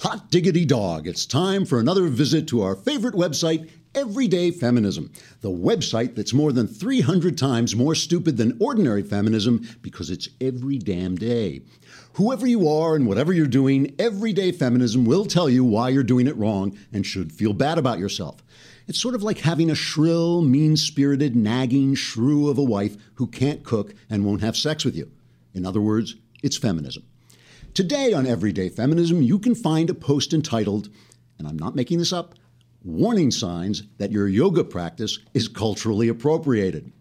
Hot diggity dog, it's time for another visit to our favorite website, Everyday Feminism, the website that's more than 300 times more stupid than ordinary feminism because it's every damn day. Whoever you are and whatever you're doing, Everyday Feminism will tell you why you're doing it wrong and should feel bad about yourself. It's sort of like having a shrill, mean spirited, nagging shrew of a wife who can't cook and won't have sex with you. In other words, it's feminism. Today on Everyday Feminism, you can find a post entitled, and I'm not making this up, Warning Signs That Your Yoga Practice is Culturally Appropriated.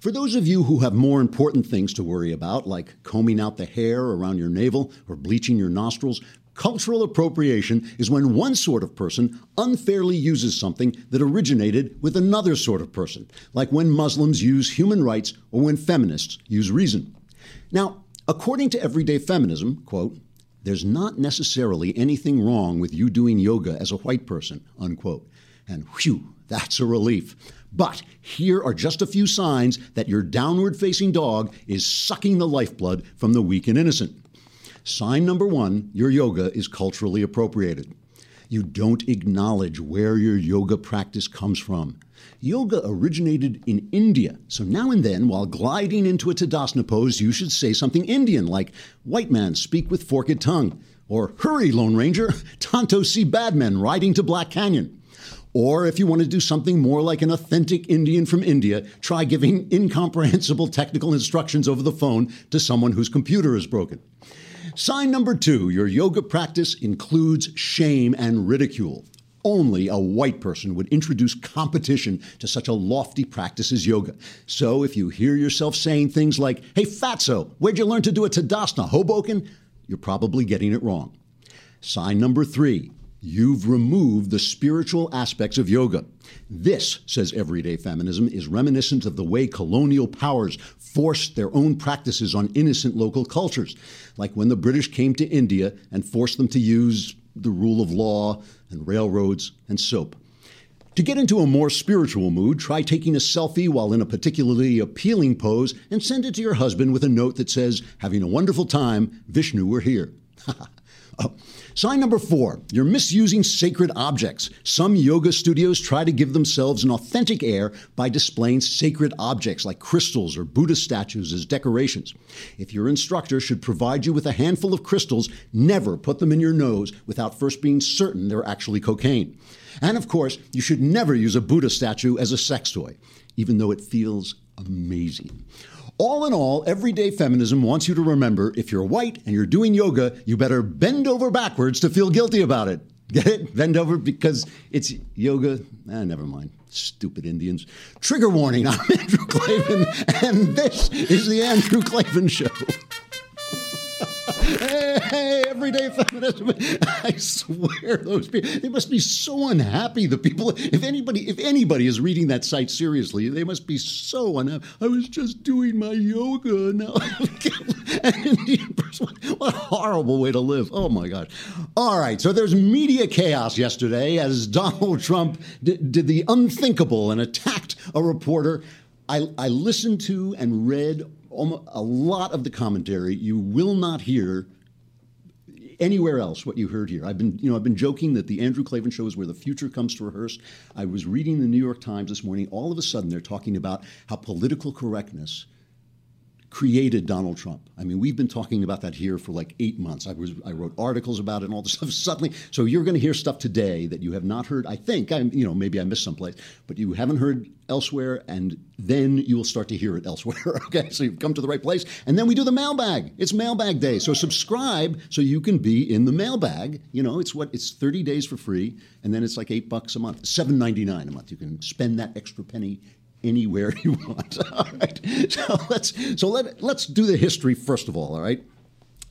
For those of you who have more important things to worry about, like combing out the hair around your navel or bleaching your nostrils, cultural appropriation is when one sort of person unfairly uses something that originated with another sort of person, like when Muslims use human rights or when feminists use reason. Now, According to Everyday Feminism, quote, there's not necessarily anything wrong with you doing yoga as a white person, unquote. And whew, that's a relief. But here are just a few signs that your downward facing dog is sucking the lifeblood from the weak and innocent. Sign number one your yoga is culturally appropriated. You don't acknowledge where your yoga practice comes from. Yoga originated in India, so now and then, while gliding into a Tadasana pose, you should say something Indian like, White man, speak with forked tongue, or Hurry, Lone Ranger, Tonto see bad men riding to Black Canyon. Or if you want to do something more like an authentic Indian from India, try giving incomprehensible technical instructions over the phone to someone whose computer is broken. Sign number two your yoga practice includes shame and ridicule. Only a white person would introduce competition to such a lofty practice as yoga. So if you hear yourself saying things like, hey, fatso, where'd you learn to do a Tadasana, Hoboken? You're probably getting it wrong. Sign number three You've removed the spiritual aspects of yoga. This, says Everyday Feminism, is reminiscent of the way colonial powers forced their own practices on innocent local cultures, like when the British came to India and forced them to use the rule of law, and railroads, and soap. To get into a more spiritual mood, try taking a selfie while in a particularly appealing pose and send it to your husband with a note that says, Having a wonderful time, Vishnu, we're here. oh. Sign number four, you're misusing sacred objects. Some yoga studios try to give themselves an authentic air by displaying sacred objects like crystals or Buddha statues as decorations. If your instructor should provide you with a handful of crystals, never put them in your nose without first being certain they're actually cocaine. And of course, you should never use a Buddha statue as a sex toy, even though it feels amazing. All in all, everyday feminism wants you to remember if you're white and you're doing yoga, you better bend over backwards to feel guilty about it. Get it? Bend over because it's yoga. Ah, never mind. Stupid Indians. Trigger warning. I'm Andrew Klavan, and this is the Andrew Klavan Show hey, hey, everyday feminism. I swear, those people, they must be so unhappy. The people, if anybody, if anybody is reading that site seriously, they must be so unhappy. I was just doing my yoga. Now. What a horrible way to live. Oh my gosh. All right. So there's media chaos yesterday as Donald Trump d- did the unthinkable and attacked a reporter. I, I listened to and read a lot of the commentary you will not hear anywhere else what you heard here. I've been, you know, I've been joking that the Andrew Klavan show is where the future comes to rehearse. I was reading the New York Times this morning. All of a sudden, they're talking about how political correctness created Donald Trump. I mean, we've been talking about that here for like eight months. I was I wrote articles about it and all this stuff. Suddenly, so you're going to hear stuff today that you have not heard. I think I, you know, maybe I missed someplace, but you haven't heard elsewhere, and then you will start to hear it elsewhere. okay, so you've come to the right place. And then we do the mailbag. It's mailbag day, so subscribe so you can be in the mailbag. You know, it's what it's 30 days for free, and then it's like eight bucks a month, 7.99 a month. You can spend that extra penny anywhere you want. all right. So let's so let let's do the history first of all. All right.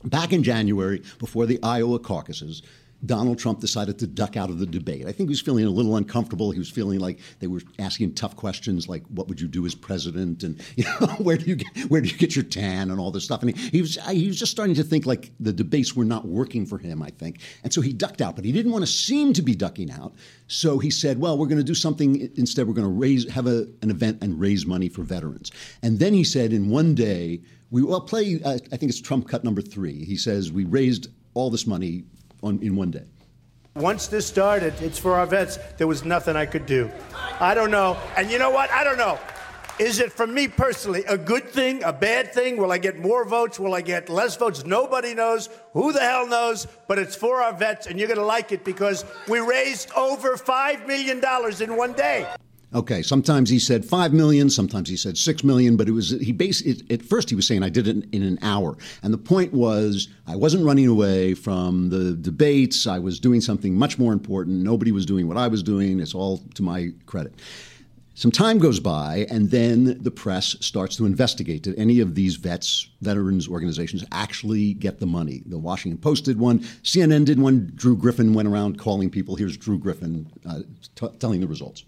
Back in January, before the Iowa caucuses, Donald Trump decided to duck out of the debate. I think he was feeling a little uncomfortable. He was feeling like they were asking tough questions, like "What would you do as president?" and you know, "Where do you get, where do you get your tan?" and all this stuff. And he, he was he was just starting to think like the debates were not working for him. I think, and so he ducked out. But he didn't want to seem to be ducking out, so he said, "Well, we're going to do something instead. We're going to raise have a, an event and raise money for veterans." And then he said, in one day, we will play. Uh, I think it's Trump cut number three. He says we raised all this money on, in one day. Once this started, it's for our vets. There was nothing I could do. I don't know. And you know what? I don't know. Is it for me personally a good thing, a bad thing? Will I get more votes? Will I get less votes? Nobody knows. Who the hell knows? But it's for our vets, and you're going to like it because we raised over $5 million in one day. Okay, sometimes he said five million, sometimes he said six million, but it was he based it, at first he was saying I did it in, in an hour, and the point was I wasn't running away from the debates. I was doing something much more important. Nobody was doing what I was doing. It's all to my credit. Some time goes by, and then the press starts to investigate. Did any of these vets, veterans organizations, actually get the money? The Washington Post did one, CNN did one. Drew Griffin went around calling people. Here's Drew Griffin uh, t- telling the results.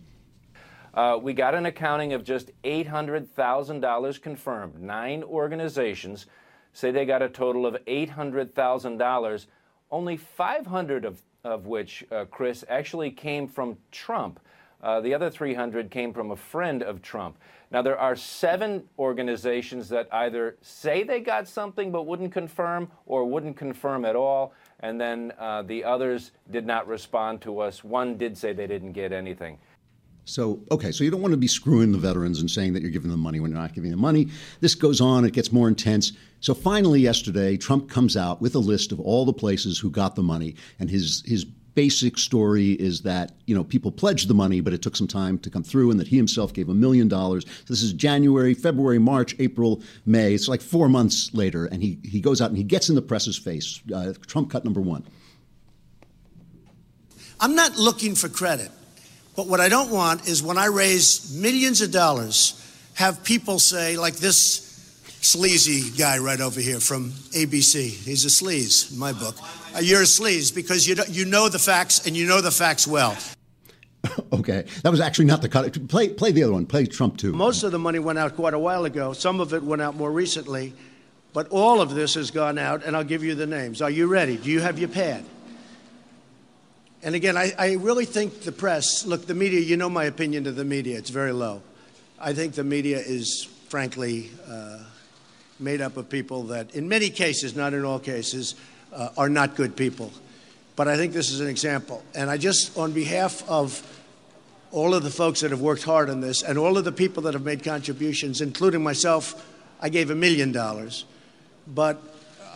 Uh, we got an accounting of just $800,000 confirmed. Nine organizations say they got a total of $800,000, only 500 of, of which, uh, Chris, actually came from Trump. Uh, the other 300 came from a friend of Trump. Now, there are seven organizations that either say they got something but wouldn't confirm or wouldn't confirm at all. And then uh, the others did not respond to us. One did say they didn't get anything. So, okay, so you don't want to be screwing the veterans and saying that you're giving them money when you're not giving them money. This goes on, it gets more intense. So finally, yesterday, Trump comes out with a list of all the places who got the money, and his his basic story is that you know people pledged the money, but it took some time to come through, and that he himself gave a million dollars. So this is January, February, March, April, May. It's like four months later, and he he goes out and he gets in the press's face. Uh, Trump cut number one. I'm not looking for credit. But what I don't want is when I raise millions of dollars, have people say, like this sleazy guy right over here from ABC. He's a sleaze in my book. Uh, you're a sleaze because you, you know the facts and you know the facts well. okay, that was actually not the cut. Play, play the other one. Play Trump too. Most of the money went out quite a while ago. Some of it went out more recently, but all of this has gone out, and I'll give you the names. Are you ready? Do you have your pad? And again, I, I, really think the press, look, the media, you know my opinion of the media, it's very low. I think the media is, frankly, uh, made up of people that, in many cases, not in all cases, uh, are not good people. But I think this is an example. And I just, on behalf of all of the folks that have worked hard on this and all of the people that have made contributions, including myself, I gave a million dollars. But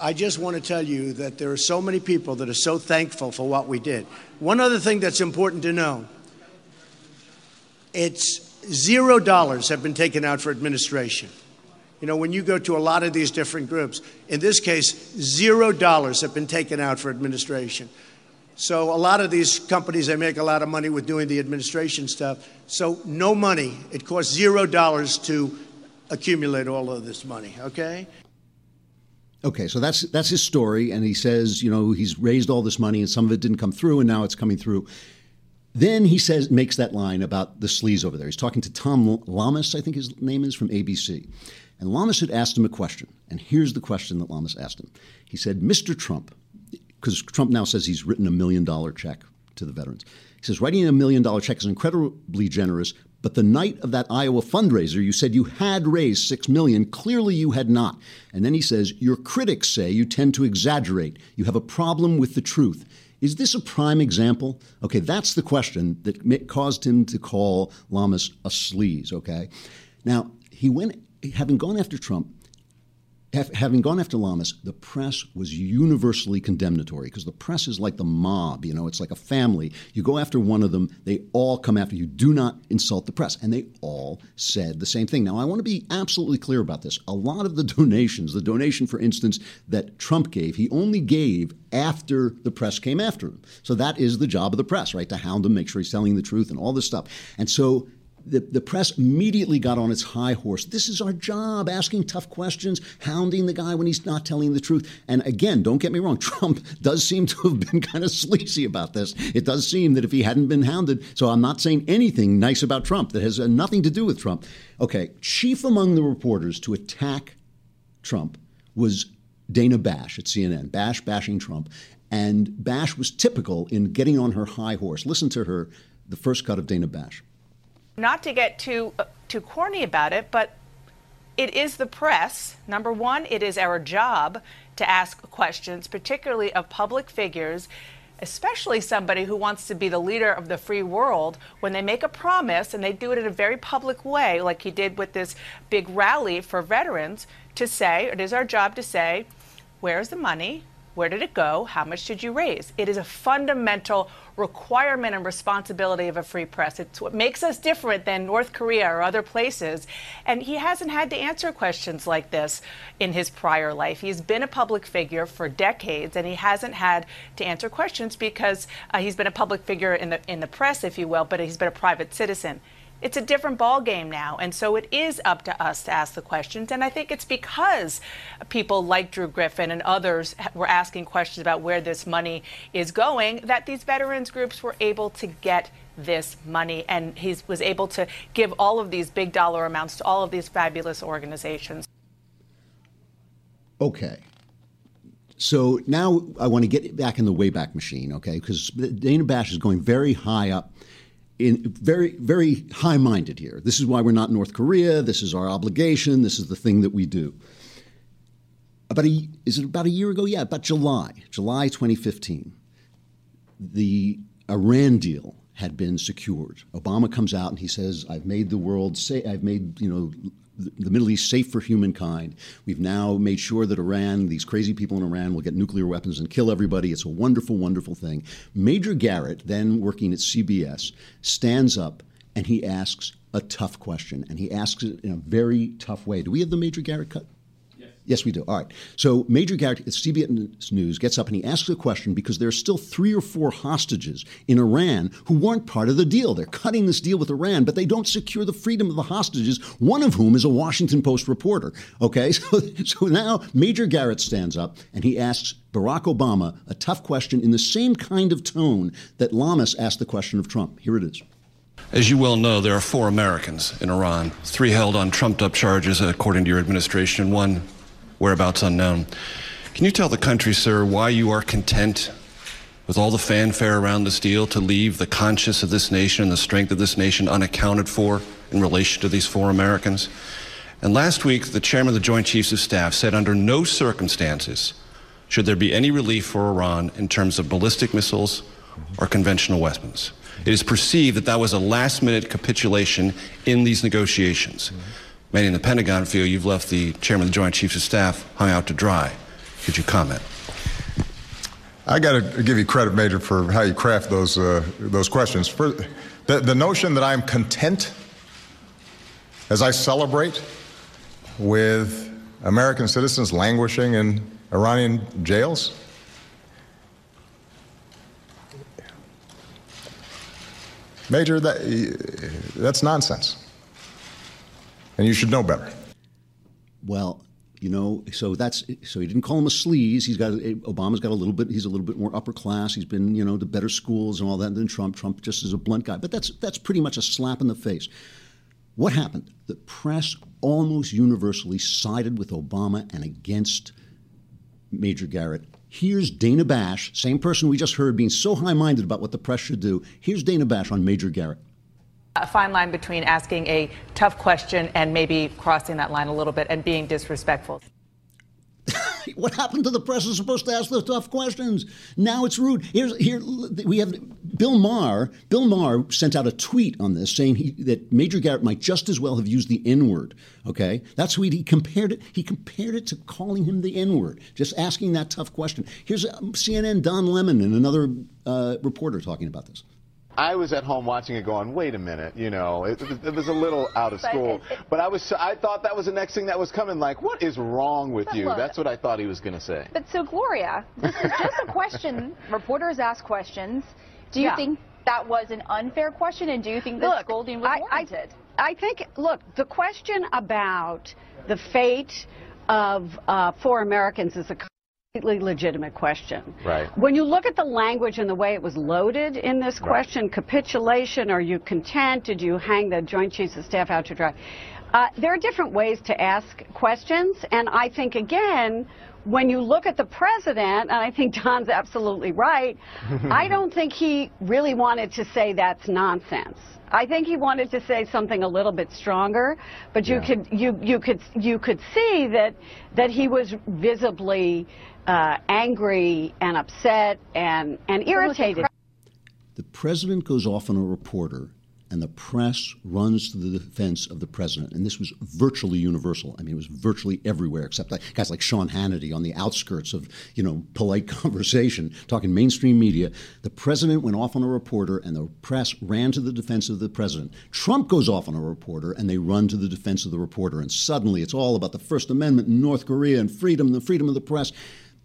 I just want to tell you that there are so many people that are so thankful for what we did. One other thing that's important to know it's zero dollars have been taken out for administration. You know, when you go to a lot of these different groups, in this case, zero dollars have been taken out for administration. So a lot of these companies, they make a lot of money with doing the administration stuff. So no money. It costs zero dollars to accumulate all of this money, okay? Okay, so that's that's his story, and he says, you know, he's raised all this money, and some of it didn't come through, and now it's coming through. Then he says, makes that line about the sleaze over there. He's talking to Tom Llamas, I think his name is, from ABC. And Llamas had asked him a question. And here's the question that Llamas asked him. He said, Mr. Trump, because Trump now says he's written a million dollar check to the veterans. He says, writing a million dollar check is incredibly generous, but the night of that Iowa fundraiser, you said you had raised six million. Clearly, you had not. And then he says, Your critics say you tend to exaggerate. You have a problem with the truth. Is this a prime example? Okay, that's the question that caused him to call Llamas a sleaze, okay? Now, he went, having gone after Trump, having gone after Llamas, the press was universally condemnatory because the press is like the mob. You know, it's like a family. You go after one of them, they all come after you. Do not insult the press. And they all said the same thing. Now, I want to be absolutely clear about this. A lot of the donations, the donation, for instance, that Trump gave, he only gave after the press came after him. So that is the job of the press, right? To hound him, make sure he's telling the truth and all this stuff. And so the, the press immediately got on its high horse. This is our job, asking tough questions, hounding the guy when he's not telling the truth. And again, don't get me wrong, Trump does seem to have been kind of sleazy about this. It does seem that if he hadn't been hounded, so I'm not saying anything nice about Trump that has uh, nothing to do with Trump. Okay, chief among the reporters to attack Trump was Dana Bash at CNN, Bash bashing Trump. And Bash was typical in getting on her high horse. Listen to her, the first cut of Dana Bash. Not to get too uh, too corny about it, but it is the press. Number one, it is our job to ask questions, particularly of public figures. especially somebody who wants to be the leader of the free world, when they make a promise and they do it in a very public way, like he did with this big rally for veterans, to say, it is our job to say, where's the money? Where did it go? How much did you raise? It is a fundamental requirement and responsibility of a free press. It's what makes us different than North Korea or other places. And he hasn't had to answer questions like this in his prior life. He's been a public figure for decades, and he hasn't had to answer questions because uh, he's been a public figure in the in the press, if you will, but he's been a private citizen it's a different ball game now and so it is up to us to ask the questions. And i think it's because people like drew griffin and others were asking questions about where this money is going that these veterans groups were able to get this money. And he was able to give all of these big dollar amounts to all of these fabulous organizations. Okay. So now I want to get back in the Wayback Machine, okay? Because Dana Bash is going very high up in very very high minded here. This is why we're not North Korea. This is our obligation. This is the thing that we do. About a is it about a year ago? Yeah, about July, July 2015. The Iran deal had been secured. Obama comes out and he says, "I've made the world say I've made you know the Middle East safe for humankind. We've now made sure that Iran, these crazy people in Iran, will get nuclear weapons and kill everybody. It's a wonderful, wonderful thing. Major Garrett, then working at CBS, stands up and he asks a tough question, and he asks it in a very tough way. Do we have the Major Garrett cut? Yes, we do. All right. So Major Garrett, CBS News, gets up and he asks a question because there are still three or four hostages in Iran who weren't part of the deal. They're cutting this deal with Iran, but they don't secure the freedom of the hostages, one of whom is a Washington Post reporter. Okay? So, so now Major Garrett stands up and he asks Barack Obama a tough question in the same kind of tone that Llamas asked the question of Trump. Here it is. As you well know, there are four Americans in Iran, three held on trumped up charges, according to your administration, one whereabouts unknown. Can you tell the country, sir, why you are content with all the fanfare around this deal to leave the conscience of this nation and the strength of this nation unaccounted for in relation to these four Americans? And last week, the chairman of the Joint Chiefs of Staff said under no circumstances should there be any relief for Iran in terms of ballistic missiles or conventional weapons. It is perceived that that was a last minute capitulation in these negotiations. Many in the Pentagon feel you've left the chairman of the Joint Chiefs of Staff hung out to dry. Could you comment? I got to give you credit, Major, for how you craft those uh, those questions. For the, the notion that I'm content as I celebrate with American citizens languishing in Iranian jails. Major, that, that's nonsense and you should know better. Well, you know, so that's so he didn't call him a sleaze. He's got Obama's got a little bit. He's a little bit more upper class. He's been you know to better schools and all that than Trump. Trump just is a blunt guy. But that's that's pretty much a slap in the face. What happened? The press almost universally sided with Obama and against Major Garrett. Here's Dana Bash, same person we just heard being so high minded about what the press should do. Here's Dana Bash on Major Garrett a fine line between asking a tough question and maybe crossing that line a little bit and being disrespectful. what happened to the press is supposed to ask the tough questions? Now it's rude. Here's here we have Bill Maher. Bill Maher sent out a tweet on this saying he, that Major Garrett might just as well have used the N word. Okay, that's what he compared it. He compared it to calling him the N word, just asking that tough question. Here's um, CNN Don Lemon and another uh, reporter talking about this. I was at home watching it going, wait a minute, you know, it, it, was a little out of school. But I was, I thought that was the next thing that was coming. Like, what is wrong with you? Look, That's what I thought he was going to say. But so, Gloria, this is just a question. Reporters ask questions. Do you yeah. think that was an unfair question, and do you think that scolding was warranted? I, I think, look, the question about the fate of uh, four Americans is a completely legitimate question. Right. When you look at the language and the way it was loaded in this question, right. capitulation, are you content? Did you hang the Joint Chiefs of Staff out to dry? Uh, there are different ways to ask questions, and I think, again, when you look at the president, and I think Don's absolutely right, I don't think he really wanted to say that's nonsense. I think he wanted to say something a little bit stronger, but you yeah. could you you could you could see that that he was visibly uh, angry and upset and and irritated. The president goes off on a reporter and the press runs to the defense of the president. And this was virtually universal. I mean, it was virtually everywhere, except guys like Sean Hannity on the outskirts of, you know, polite conversation, talking mainstream media. The president went off on a reporter, and the press ran to the defense of the president. Trump goes off on a reporter, and they run to the defense of the reporter. And suddenly it's all about the First Amendment in North Korea and freedom, the freedom of the press.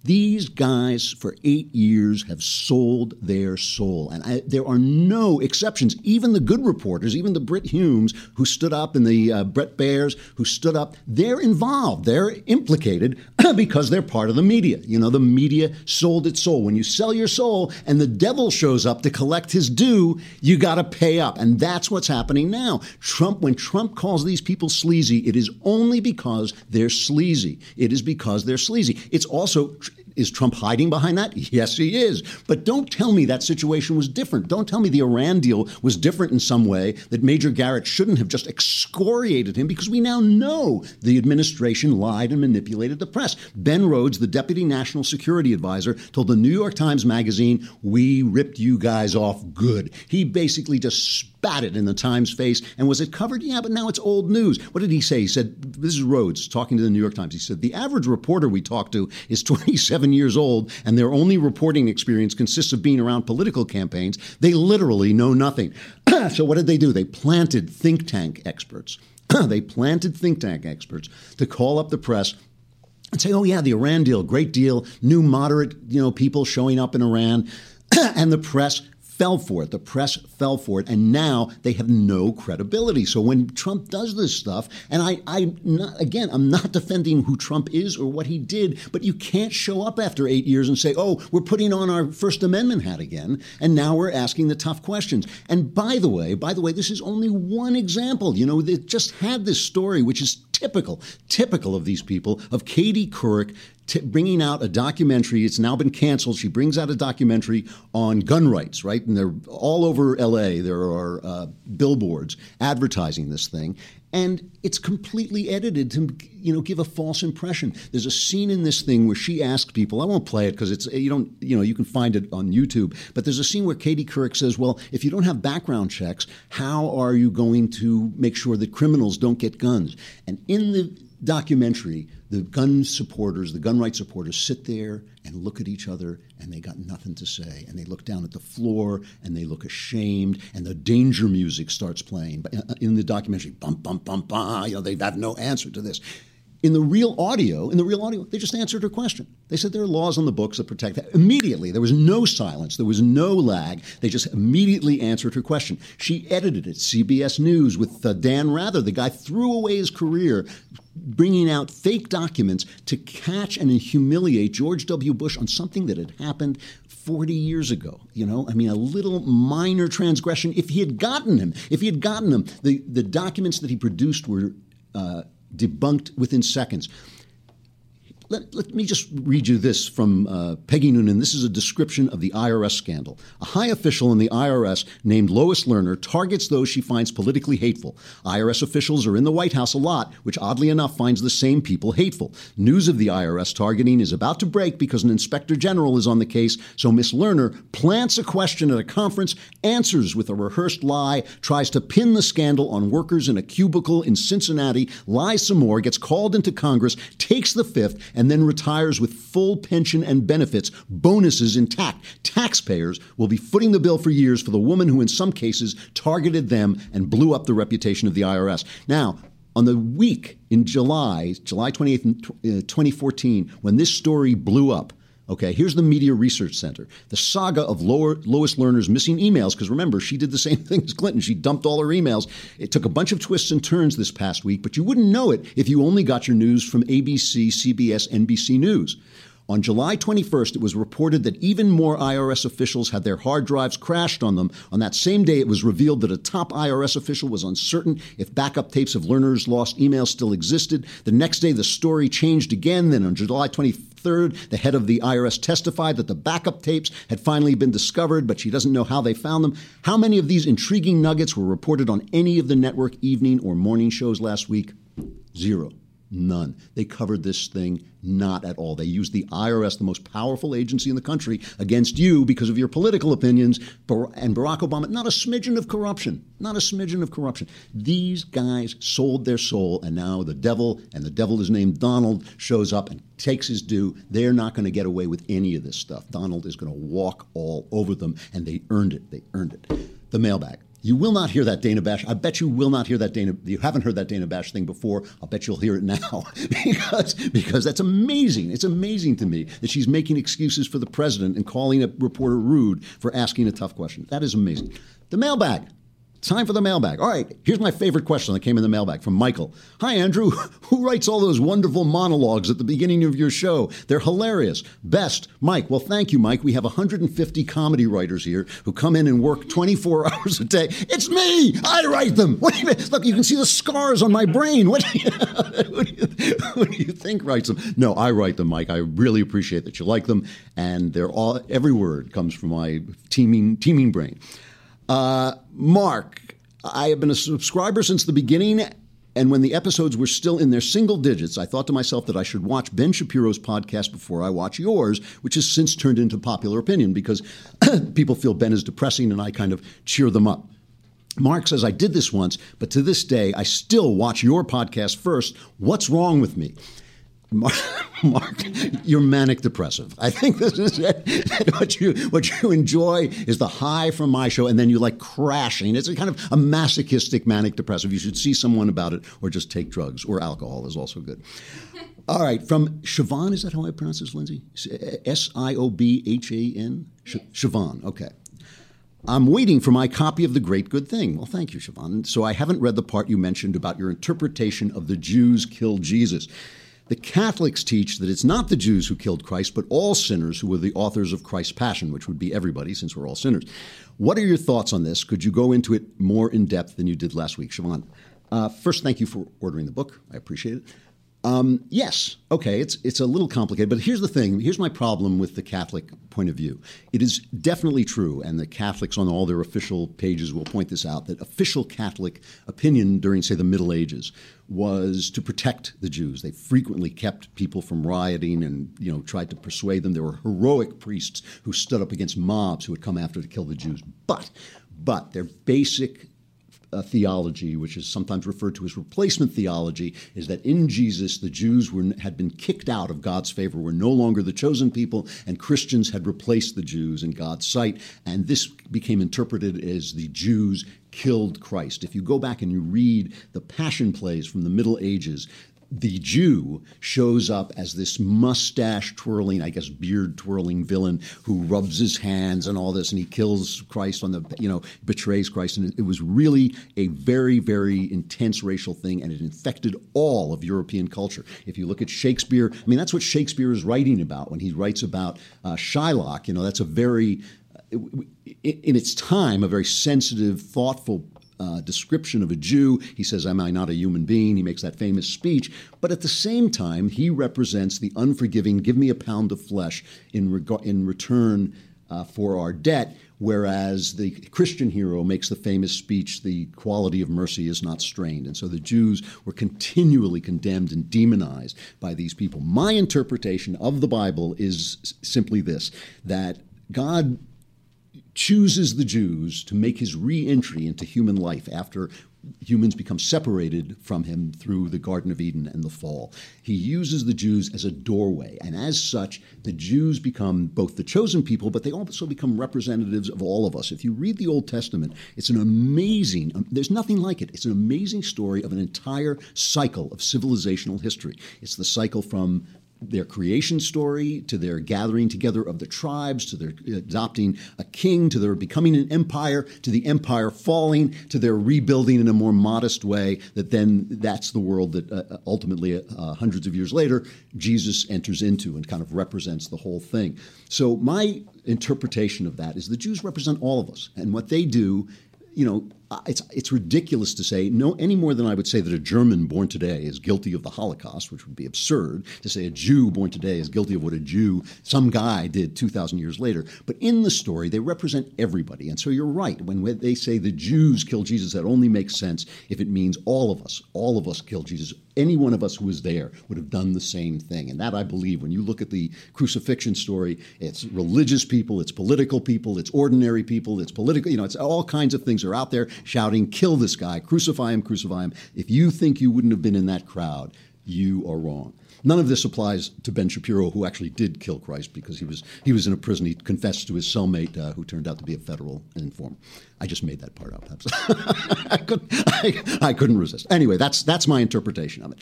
These guys, for eight years, have sold their soul. And I, there are no exceptions. Even the good reporters, even the Brit Humes who stood up and the uh, Bret Baiers's who stood up, they're involved. They're implicated because they're part of the media. You know, the media sold its soul. When you sell your soul and the devil shows up to collect his due, you got to pay up. And that's what's happening now. Trump, when Trump calls these people sleazy, it is only because they're sleazy. It is because they're sleazy. It's also is Trump hiding behind that? Yes, he is. But don't tell me that situation was different. Don't tell me the Iran deal was different in some way, that Major Garrett shouldn't have just excoriated him, because we now know the administration lied and manipulated the press. Ben Rhodes, the deputy national security advisor, told the New York Times Magazine, We ripped you guys off good. He basically just spat it in the Times face. And was it covered? Yeah, but now it's old news. What did he say? He said, This is Rhodes talking to the New York Times. He said, The average reporter we talk to is 27 years old, and their only reporting experience consists of being around political campaigns. They literally know nothing. so what did they do? They planted think tank experts. they planted think tank experts to call up the press and say, "Oh yeah, the Iran deal, great deal. New moderate, you know, people showing up in Iran." and the press fell for it. The press fell for it, and now they have no credibility. So when Trump does this stuff, and I, I not, again, I'm not defending who Trump is or what he did, but you can't show up after eight years and say, "Oh, we're putting on our First Amendment hat again," and now we're asking the tough questions. And by the way, by the way, this is only one example. You know, they just had this story, which is typical, typical of these people, of Katie Couric T- bringing out a documentary. It's now been canceled. She brings out a documentary on gun rights, right? And they're all over LA. There are uh, billboards advertising this thing. And it's completely edited to, you know, give a false impression. There's a scene in this thing where she asks people. I won't play it because it's you don't, you know, you can find it on YouTube. But there's a scene where Katie Couric says, "Well, if you don't have background checks, how are you going to make sure that criminals don't get guns?" And in the documentary, the gun supporters, the gun rights supporters, sit there and look at each other and they got nothing to say. And they look down at the floor and they look ashamed. And the danger music starts playing uh, in the documentary. Bum, bum, bum, bum. You know, they have no answer to this. In the real audio, in the real audio, they just answered her question. They said there are laws on the books that protect that. Immediately, there was no silence, there was no lag. They just immediately answered her question. She edited it. CBS News with uh, Dan Rather, the guy threw away his career bringing out fake documents to catch and humiliate George W. Bush on something that had happened 40 years ago. You know, I mean, a little minor transgression. If he had gotten him, if he had gotten him, the, the documents that he produced were uh, debunked within seconds. Let, let, me just read you this from uh, Peggy Noonan. This is a description of the IRS scandal. A high official in the IRS named Lois Lerner targets those she finds politically hateful. IRS officials are in the White House a lot, which oddly enough finds the same people hateful. News of the IRS targeting is about to break because an inspector general is on the case, so Miss Lerner plants a question at a conference, answers with a rehearsed lie, tries to pin the scandal on workers in a cubicle in Cincinnati, lies some more, gets called into Congress, takes the fifth, and then retires with full pension and benefits, bonuses intact. Taxpayers will be footing the bill for years for the woman who, in some cases, targeted them and blew up the reputation of the IRS. Now, on the week in July, July 28th, uh, 2014, when this story blew up, Okay, here's the Media Research Center. The saga of Lower, Lois Lerner's missing emails, because remember, she did the same thing as Clinton. She dumped all her emails. It took a bunch of twists and turns this past week, but you wouldn't know it if you only got your news from ABC, CBS, NBC News. On July 21st, it was reported that even more IRS officials had their hard drives crashed on them. On that same day, it was revealed that a top IRS official was uncertain if backup tapes of Lerner's lost emails still existed. The next day, the story changed again. Then on July 23rd, 3rd. The head of the IRS testified that the backup tapes had finally been discovered, but she doesn't know how they found them. How many of these intriguing nuggets were reported on any of the network evening or morning shows last week? Zero. None. They covered this thing not at all. They used the IRS, the most powerful agency in the country, against you because of your political opinions. And Barack Obama, not a smidgen of corruption. Not a smidgen of corruption. These guys sold their soul, and now the devil, and the devil is named Donald, shows up and takes his due. They're not going to get away with any of this stuff. Donald is going to walk all over them, and they earned it. They earned it. The mailbag. You will not hear that Dana Bash. I bet you will not hear that Dana. You haven't heard that Dana Bash thing before. I'll bet you'll hear it now because because that's amazing. It's amazing to me that she's making excuses for the president and calling a reporter rude for asking a tough question. That is amazing. The mailbag. Time for the mailbag. All right, here's my favorite question that came in the mailbag from Michael. Hi, Andrew. Who writes all those wonderful monologues at the beginning of your show? They're hilarious. Best, Mike. Well, thank you, Mike. We have 150 comedy writers here who come in and work 24 hours a day. It's me. I write them. You, look, you can see the scars on my brain. What do, you, do you, what do you think writes them? No, I write them, Mike. I really appreciate that you like them, and they're all every word comes from my teeming teeming brain. Uh, Mark, I have been a subscriber since the beginning. And when the episodes were still in their single digits, I thought to myself that I should watch Ben Shapiro's podcast before I watch yours, which has since turned into popular opinion because people feel Ben is depressing and I kind of cheer them up. Mark says, I did this once, but to this day, I still watch your podcast first. What's wrong with me? Mark, Mark, you're manic depressive. I think this is it. What you what you enjoy is the high from my show, and then you like crashing. It's a kind of a masochistic manic depressive. You should see someone about it, or just take drugs, or alcohol is also good. All right, from Siobhan, is that how I pronounce this, Lindsay? S I O B H A N? Siobhan, okay. I'm waiting for my copy of The Great Good Thing. Well, thank you, Siobhan. So I haven't read the part you mentioned about your interpretation of the Jews killed Jesus. The Catholics teach that it's not the Jews who killed Christ, but all sinners who were the authors of Christ's passion, which would be everybody since we're all sinners. What are your thoughts on this? Could you go into it more in depth than you did last week, Siobhan? Uh, first, thank you for ordering the book. I appreciate it. Um, yes, okay, it's it's a little complicated, but here's the thing. Here's my problem with the Catholic point of view. It is definitely true, and the Catholics on all their official pages will point this out that official Catholic opinion during, say, the Middle Ages was to protect the Jews. They frequently kept people from rioting and you know tried to persuade them. There were heroic priests who stood up against mobs who would come after to kill the Jews. But but their basic uh, theology, which is sometimes referred to as replacement theology, is that in Jesus the Jews were, had been kicked out of God's favor, were no longer the chosen people, and Christians had replaced the Jews in God's sight. And this became interpreted as the Jews killed Christ. If you go back and you read the Passion plays from the Middle Ages, the Jew shows up as this mustache twirling, I guess beard twirling villain who rubs his hands and all this, and he kills Christ on the, you know, betrays Christ. And it was really a very, very intense racial thing, and it infected all of European culture. If you look at Shakespeare, I mean, that's what Shakespeare is writing about when he writes about uh, Shylock. You know, that's a very, uh, in its time, a very sensitive, thoughtful uh, description of a Jew. He says, Am I not a human being? He makes that famous speech. But at the same time, he represents the unforgiving, give me a pound of flesh in, reg- in return uh, for our debt. Whereas the Christian hero makes the famous speech, the quality of mercy is not strained. And so the Jews were continually condemned and demonized by these people. My interpretation of the Bible is simply this that God chooses the Jews to make his re entry into human life after humans become separated from him through the Garden of Eden and the fall. He uses the Jews as a doorway, and as such, the Jews become both the chosen people, but they also become representatives of all of us. If you read the Old Testament, it's an amazing, um, there's nothing like it. It's an amazing story of an entire cycle of civilizational history. It's the cycle from their creation story, to their gathering together of the tribes, to their adopting a king, to their becoming an empire, to the empire falling, to their rebuilding in a more modest way. That then that's the world that uh, ultimately, uh, hundreds of years later, Jesus enters into and kind of represents the whole thing. So my interpretation of that is the Jews represent all of us, and what they do, you know, it's it's ridiculous to say no any more than I would say that a German born today is guilty of the Holocaust, which would be absurd to say a Jew born today is guilty of what a Jew some guy did 2,000 years later. But in the story, they represent everybody, and so you're right when they say the Jews killed Jesus. That only makes sense if it means all of us, all of us killed Jesus. Any one of us who was there would have done the same thing, and that I believe. When you look at the crucifixion story, it's religious people, it's political people, it's ordinary people, it's political. You know, it's all kinds of things are out there shouting, kill this guy, crucify him, crucify him. If you think you wouldn't have been in that crowd, you are wrong. None of this applies to Ben Shapiro, who actually did kill Christ because he was he was in a prison. He confessed to his cellmate, uh, who turned out to be a federal informant. I just made that part up. I, couldn't, I, I, couldn't resist. Anyway, that's that's my interpretation of it,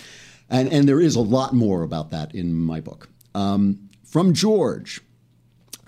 and and there is a lot more about that in my book. Um, from George,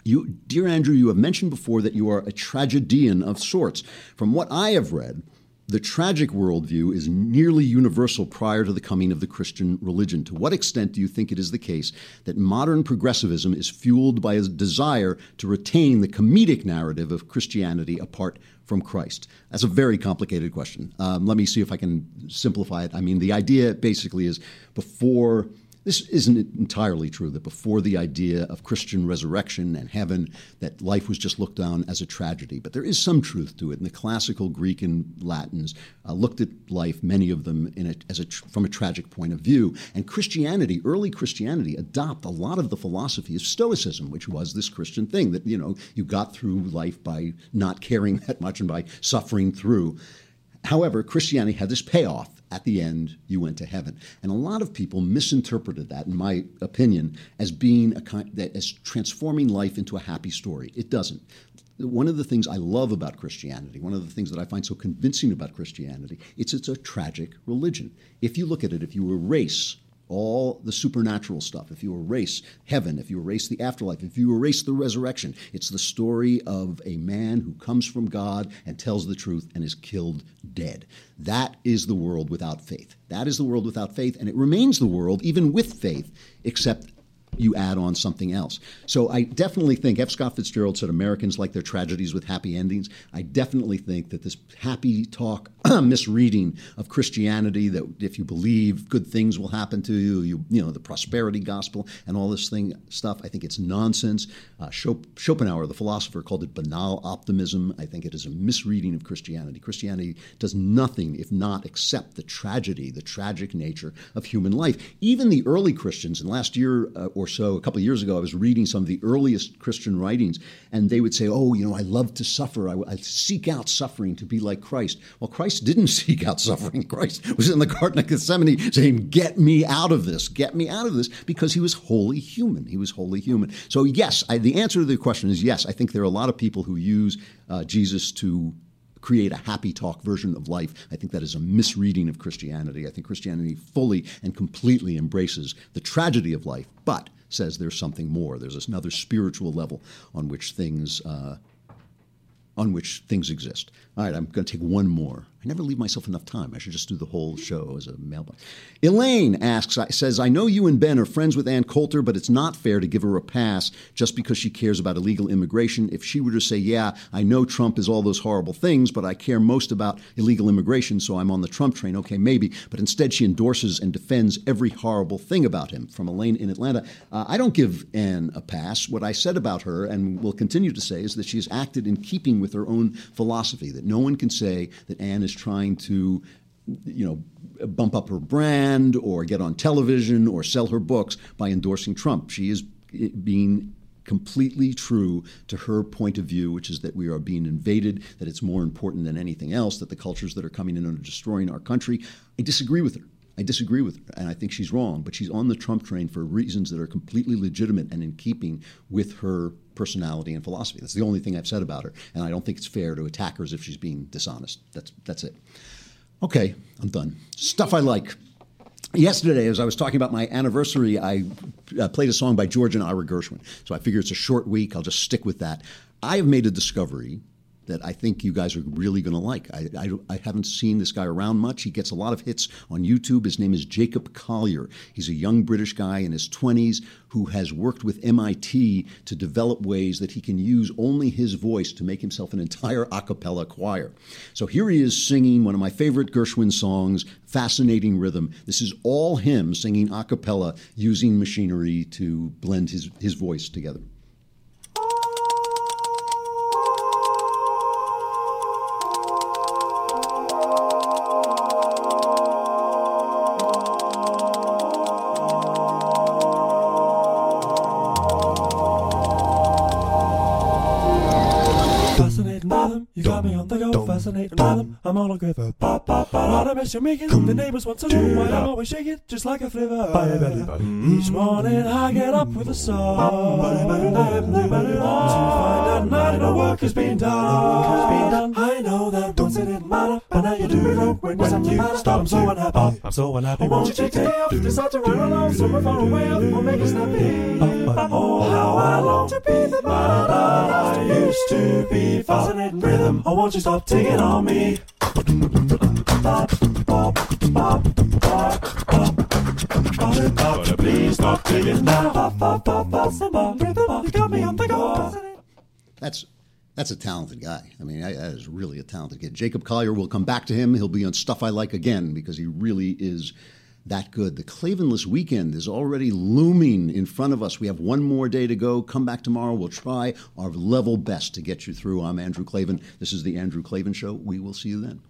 you, dear Andrew, you have mentioned before that you are a tragedian of sorts. From what I have read, the tragic worldview is nearly universal prior to the coming of the Christian religion. To what extent do you think it is the case that modern progressivism is fueled by a desire to retain the comedic narrative of Christianity apart from Christ? That's a very complicated question. Um, let me see if I can simplify it. I mean, the idea basically is before this isn't entirely true that before the idea of Christian resurrection and heaven, that life was just looked down as a tragedy. But there is some truth to it. And the classical Greek and Latins uh, looked at life, many of them, a, as a, from a tragic point of view. And Christianity, early Christianity, adopt a lot of the philosophy of Stoicism, which was this Christian thing that you know you got through life by not caring that much and by suffering through. However, Christianity had this payoff at the end you went to heaven. And a lot of people misinterpreted that in my opinion as being a kind that as transforming life into a happy story. It doesn't. One of the things i love about christianity one of the things that i find so convincing about christianity it's it's a tragic religion. If you look at it if you erase all the supernatural stuff, if you erase heaven, if you erase the afterlife, if you erase the resurrection, it's the story of a man who comes from God and tells the truth and is killed dead. That is the world without faith. That is the world without faith, and it remains the world even with faith, except you add on something else. So I definitely think F. Scott Fitzgerald said Americans like their tragedies with happy endings. I definitely think that this happy talk misreading of Christianity that if you believe good things will happen to you, you you know the prosperity gospel and all this thing stuff. I think it's nonsense. Uh, Schopenhauer, the philosopher, called it banal optimism. I think it is a misreading of Christianity. Christianity does nothing if not accept the tragedy, the tragic nature of human life. Even the early Christians, and last year uh, or so, a couple of years ago, I was reading some of the earliest Christian writings, and they would say, "Oh, you know, I love to suffer. I, I seek out suffering to be like Christ." Well, Christ didn't seek out suffering. Christ was in the Garden of Gethsemane saying, "Get me out of this. Get me out of this," because he was wholly human. He was wholly human. So, yes, I, the answer to the question is yes. I think there are a lot of people who use uh, Jesus to create a happy talk version of life. I think that is a misreading of Christianity. I think Christianity fully and completely embraces the tragedy of life, but says there's something more. There's another spiritual level on which things uh, on which things exist. All right, I'm going to take one more. I never leave myself enough time. I should just do the whole show as a mailbox. Elaine asks, says, I know you and Ben are friends with Ann Coulter, but it's not fair to give her a pass just because she cares about illegal immigration. If she were to say, Yeah, I know Trump is all those horrible things, but I care most about illegal immigration, so I'm on the Trump train, okay, maybe. But instead, she endorses and defends every horrible thing about him. From Elaine in Atlanta, uh, I don't give Ann a pass. What I said about her, and will continue to say, is that she's acted in keeping with her own philosophy, that no one can say that Ann is is trying to you know, bump up her brand or get on television or sell her books by endorsing Trump. She is being completely true to her point of view, which is that we are being invaded, that it's more important than anything else, that the cultures that are coming in are destroying our country. I disagree with her. I disagree with her, and I think she's wrong, but she's on the Trump train for reasons that are completely legitimate and in keeping with her personality and philosophy. That's the only thing I've said about her, and I don't think it's fair to attack her as if she's being dishonest. That's that's it. Okay, I'm done. Stuff I like. Yesterday, as I was talking about my anniversary, I uh, played a song by George and Ira Gershwin. So I figure it's a short week. I'll just stick with that. I have made a discovery that I think you guys are really going to like. I, I, I, haven't seen this guy around much. He gets a lot of hits on YouTube. His name is Jacob Collier. He's a young British guy in his 20s who has worked with MIT to develop ways that he can use only his voice to make himself an entire a cappella choir. So here he is singing one of my favorite Gershwin songs, Fascinating Rhythm. This is all him singing a cappella using machinery to blend his, his voice together. Fascinating rhythm. I'm all a quiver. Ba, ba, ba, what a mess you're making. The neighbors want to know why I always shake it just like a flivver. Each morning I get up with a song to find out night no work has been done. I know that once it didn't matter, but now you do when, when you stop. I'm so unhappy. I'm so unhappy. Won't you take day off? Decide to run along somewhere far away or make it snappy. Oh, how I long to be the man that I used to be. Fascinating rhythm. Oh, won't you stop taking on me? Please stop taking now. You got me on the go. That's that's a talented guy. I mean, that is really a talented kid. Jacob Collier will come back to him. He'll be on Stuff I Like again because he really is that good. The Klavanless weekend is already looming in front of us. We have one more day to go. Come back tomorrow. We'll try our level best to get you through. I'm Andrew Klavan. This is The Andrew Klavan Show. We will see you then.